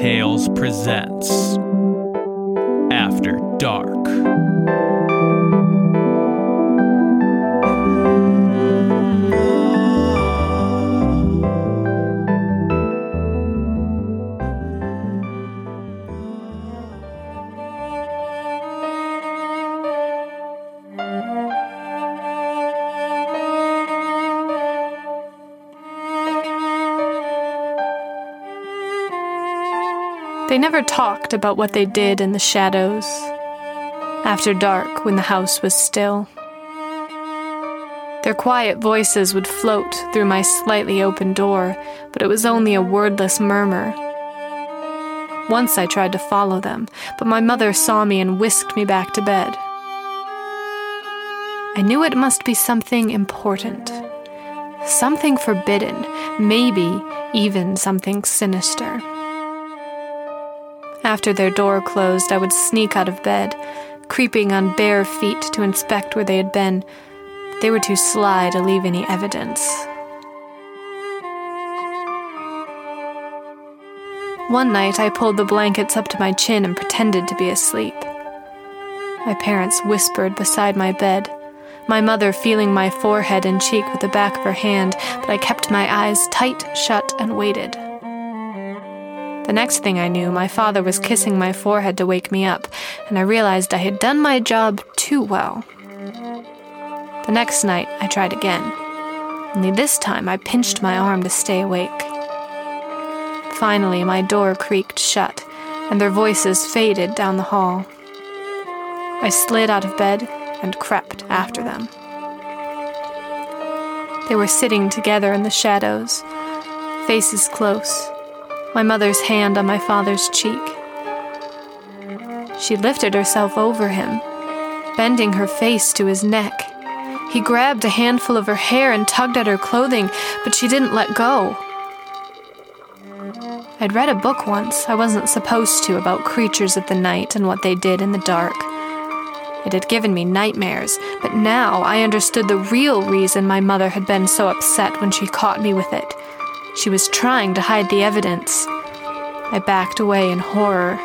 Tales presents They never talked about what they did in the shadows, after dark when the house was still. Their quiet voices would float through my slightly open door, but it was only a wordless murmur. Once I tried to follow them, but my mother saw me and whisked me back to bed. I knew it must be something important, something forbidden, maybe even something sinister. After their door closed, I would sneak out of bed, creeping on bare feet to inspect where they had been. They were too sly to leave any evidence. One night, I pulled the blankets up to my chin and pretended to be asleep. My parents whispered beside my bed, my mother feeling my forehead and cheek with the back of her hand, but I kept my eyes tight shut and waited. The next thing I knew, my father was kissing my forehead to wake me up, and I realized I had done my job too well. The next night, I tried again. Only this time, I pinched my arm to stay awake. Finally, my door creaked shut, and their voices faded down the hall. I slid out of bed and crept after them. They were sitting together in the shadows, faces close, my mother's hand on my father's cheek. She lifted herself over him, bending her face to his neck. He grabbed a handful of her hair and tugged at her clothing, but she didn't let go. I'd read a book once I wasn't supposed to about creatures of the night and what they did in the dark. It had given me nightmares, but now I understood the real reason my mother had been so upset when she caught me with it. She was trying to hide the evidence. I backed away in horror.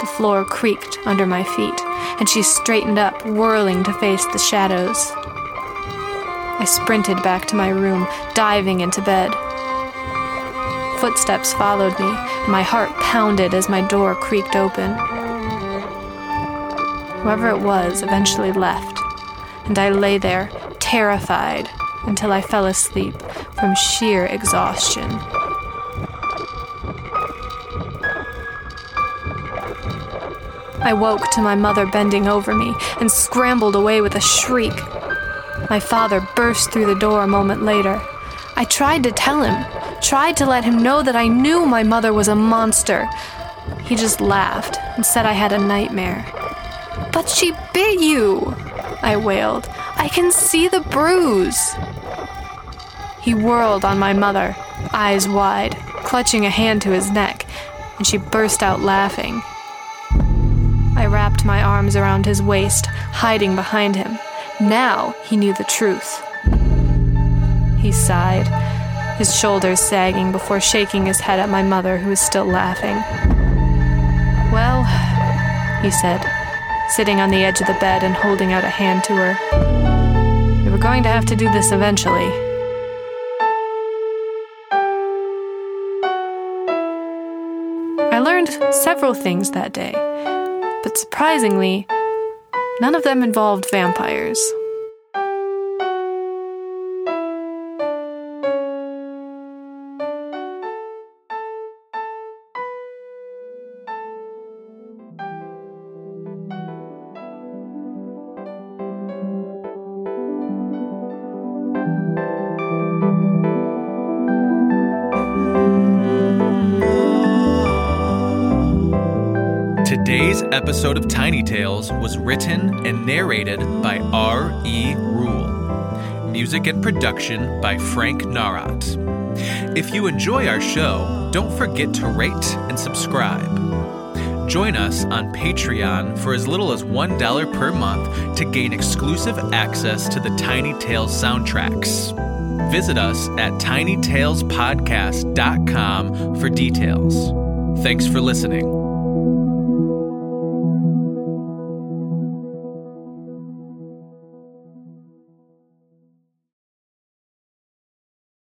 The floor creaked under my feet, and she straightened up, whirling to face the shadows. I sprinted back to my room, diving into bed. Footsteps followed me, my heart pounded as my door creaked open. Whoever it was eventually left, and I lay there, terrified, until I fell asleep from sheer exhaustion. I woke to my mother bending over me and scrambled away with a shriek. My father burst through the door a moment later. I tried to tell him, tried to let him know that I knew my mother was a monster. He just laughed and said I had a nightmare. But she bit you, I wailed. I can see the bruise. He whirled on my mother, eyes wide, clutching a hand to his neck, and she burst out laughing. I wrapped my arms around his waist, hiding behind him. Now he knew the truth. He sighed, his shoulders sagging before shaking his head at my mother, who was still laughing. Well, he said, sitting on the edge of the bed and holding out a hand to her. We were going to have to do this eventually. Learned several things that day, but surprisingly, none of them involved vampires. Today's episode of Tiny Tales was written and narrated by R.E. Rule. Music and production by Frank Narat. If you enjoy our show, don't forget to rate and subscribe. Join us on Patreon for as little as $1 per month to gain exclusive access to the Tiny Tales soundtracks. Visit us at tinytalespodcast.com for details. Thanks for listening.